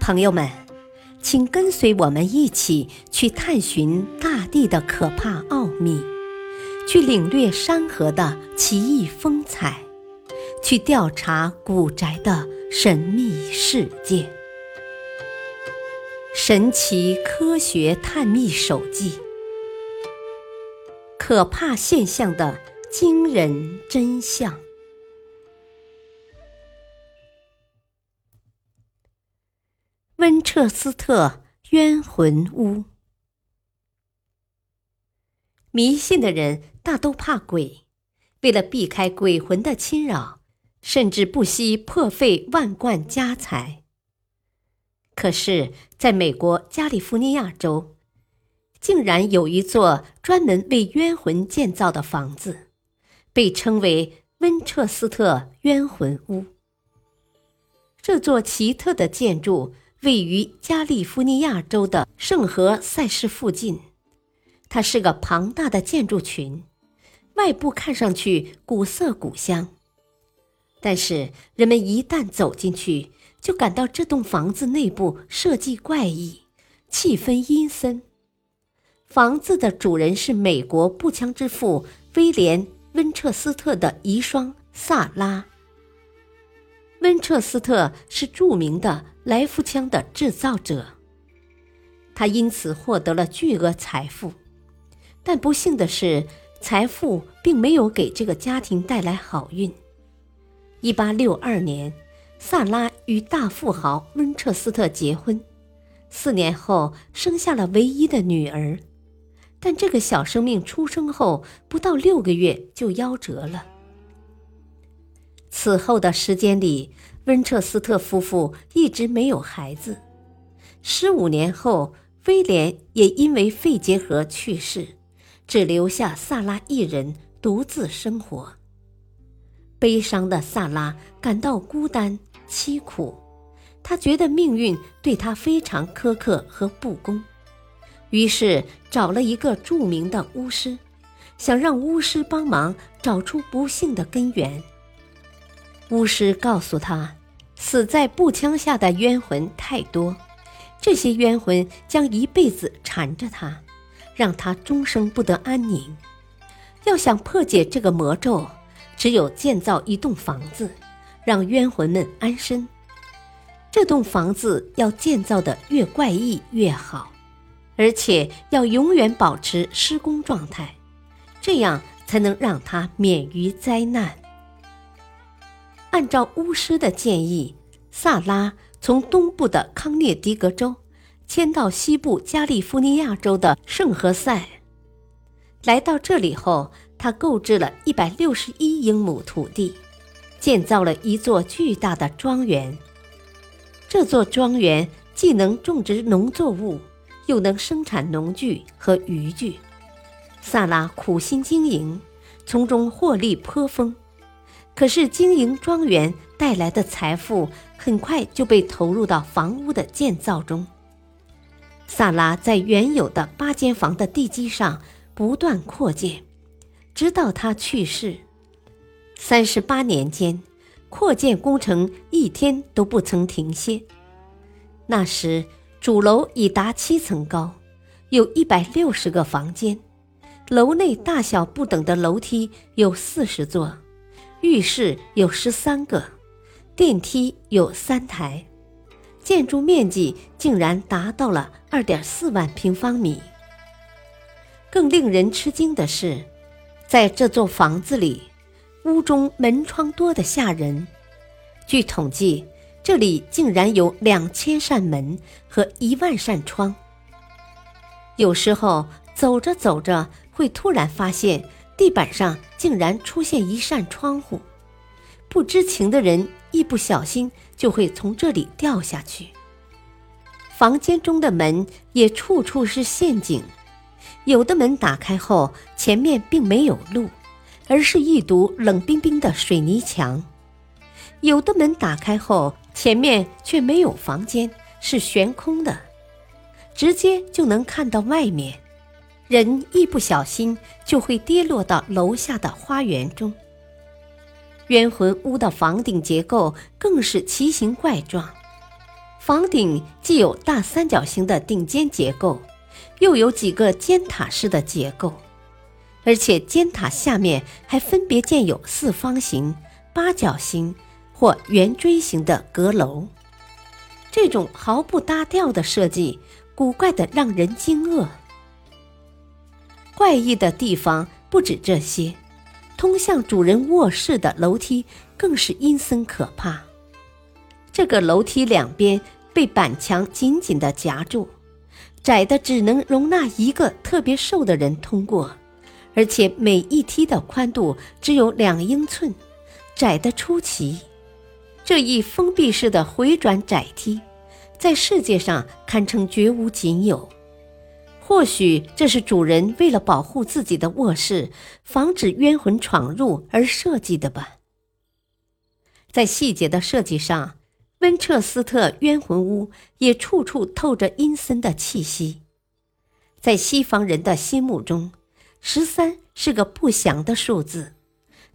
朋友们，请跟随我们一起去探寻大地的可怕奥秘，去领略山河的奇异风采，去调查古宅的神秘世界。《神奇科学探秘手记》：可怕现象的惊人真相。温彻斯特冤魂屋。迷信的人大都怕鬼，为了避开鬼魂的侵扰，甚至不惜破费万贯家财。可是，在美国加利福尼亚州，竟然有一座专门为冤魂建造的房子，被称为温彻斯特冤魂屋。这座奇特的建筑。位于加利福尼亚州的圣何塞市附近，它是个庞大的建筑群，外部看上去古色古香。但是人们一旦走进去，就感到这栋房子内部设计怪异，气氛阴森。房子的主人是美国步枪之父威廉·温彻斯特的遗孀萨拉。温彻斯特是著名的来福枪的制造者，他因此获得了巨额财富。但不幸的是，财富并没有给这个家庭带来好运。1862年，萨拉与大富豪温彻斯特结婚，四年后生下了唯一的女儿。但这个小生命出生后不到六个月就夭折了。此后的时间里，温彻斯特夫妇一直没有孩子。十五年后，威廉也因为肺结核去世，只留下萨拉一人独自生活。悲伤的萨拉感到孤单凄苦，他觉得命运对他非常苛刻和不公，于是找了一个著名的巫师，想让巫师帮忙找出不幸的根源。巫师告诉他，死在步枪下的冤魂太多，这些冤魂将一辈子缠着他，让他终生不得安宁。要想破解这个魔咒，只有建造一栋房子，让冤魂们安身。这栋房子要建造的越怪异越好，而且要永远保持施工状态，这样才能让他免于灾难。按照巫师的建议，萨拉从东部的康涅狄格州迁到西部加利福尼亚州的圣何塞。来到这里后，他购置了一百六十一英亩土地，建造了一座巨大的庄园。这座庄园既能种植农作物，又能生产农具和渔具。萨拉苦心经营，从中获利颇丰。可是，经营庄园带来的财富很快就被投入到房屋的建造中。萨拉在原有的八间房的地基上不断扩建，直到他去世。三十八年间，扩建工程一天都不曾停歇。那时，主楼已达七层高，有一百六十个房间，楼内大小不等的楼梯有四十座。浴室有十三个，电梯有三台，建筑面积竟然达到了二点四万平方米。更令人吃惊的是，在这座房子里，屋中门窗多得吓人。据统计，这里竟然有两千扇门和一万扇窗。有时候走着走着，会突然发现。地板上竟然出现一扇窗户，不知情的人一不小心就会从这里掉下去。房间中的门也处处是陷阱，有的门打开后前面并没有路，而是一堵冷冰冰的水泥墙；有的门打开后前面却没有房间，是悬空的，直接就能看到外面。人一不小心就会跌落到楼下的花园中。冤魂屋的房顶结构更是奇形怪状，房顶既有大三角形的顶尖结构，又有几个尖塔式的结构，而且尖塔下面还分别建有四方形、八角形或圆锥形的阁楼。这种毫不搭调的设计，古怪的让人惊愕。怪异的地方不止这些，通向主人卧室的楼梯更是阴森可怕。这个楼梯两边被板墙紧紧地夹住，窄的只能容纳一个特别瘦的人通过，而且每一梯的宽度只有两英寸，窄得出奇。这一封闭式的回转窄梯，在世界上堪称绝无仅有。或许这是主人为了保护自己的卧室，防止冤魂闯入而设计的吧。在细节的设计上。温彻斯特冤魂屋也处处透着阴森的气息。在西方人的心目中，十三是个不祥的数字，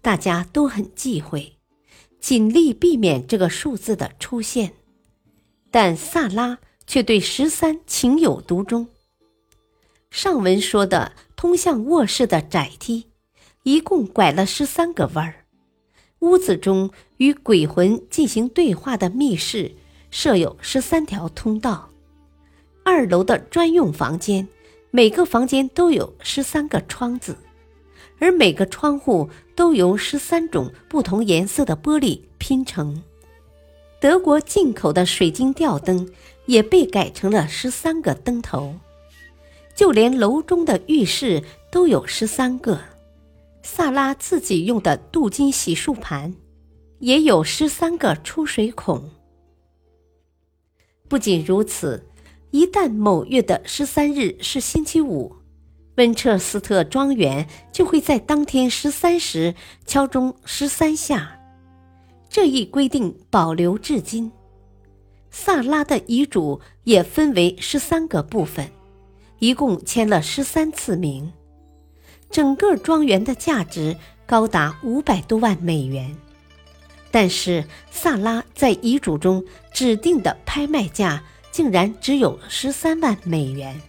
大家都很忌讳，尽力避免这个数字的出现。但萨拉却对十三情有独钟。上文说的通向卧室的窄梯，一共拐了十三个弯儿。屋子中与鬼魂进行对话的密室设有十三条通道，二楼的专用房间，每个房间都有十三个窗子，而每个窗户都由十三种不同颜色的玻璃拼成。德国进口的水晶吊灯也被改成了十三个灯头，就连楼中的浴室都有十三个。萨拉自己用的镀金洗漱盘，也有十三个出水孔。不仅如此，一旦某月的十三日是星期五，温彻斯特庄园就会在当天十三时敲钟十三下。这一规定保留至今。萨拉的遗嘱也分为十三个部分，一共签了十三次名。整个庄园的价值高达五百多万美元，但是萨拉在遗嘱中指定的拍卖价竟然只有十三万美元。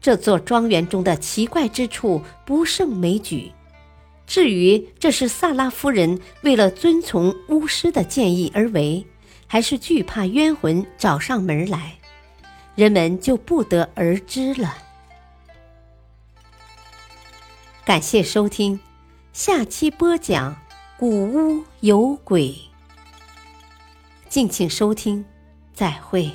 这座庄园中的奇怪之处不胜枚举。至于这是萨拉夫人为了遵从巫师的建议而为，还是惧怕冤魂找上门来，人们就不得而知了。感谢收听，下期播讲《古屋有鬼》，敬请收听，再会。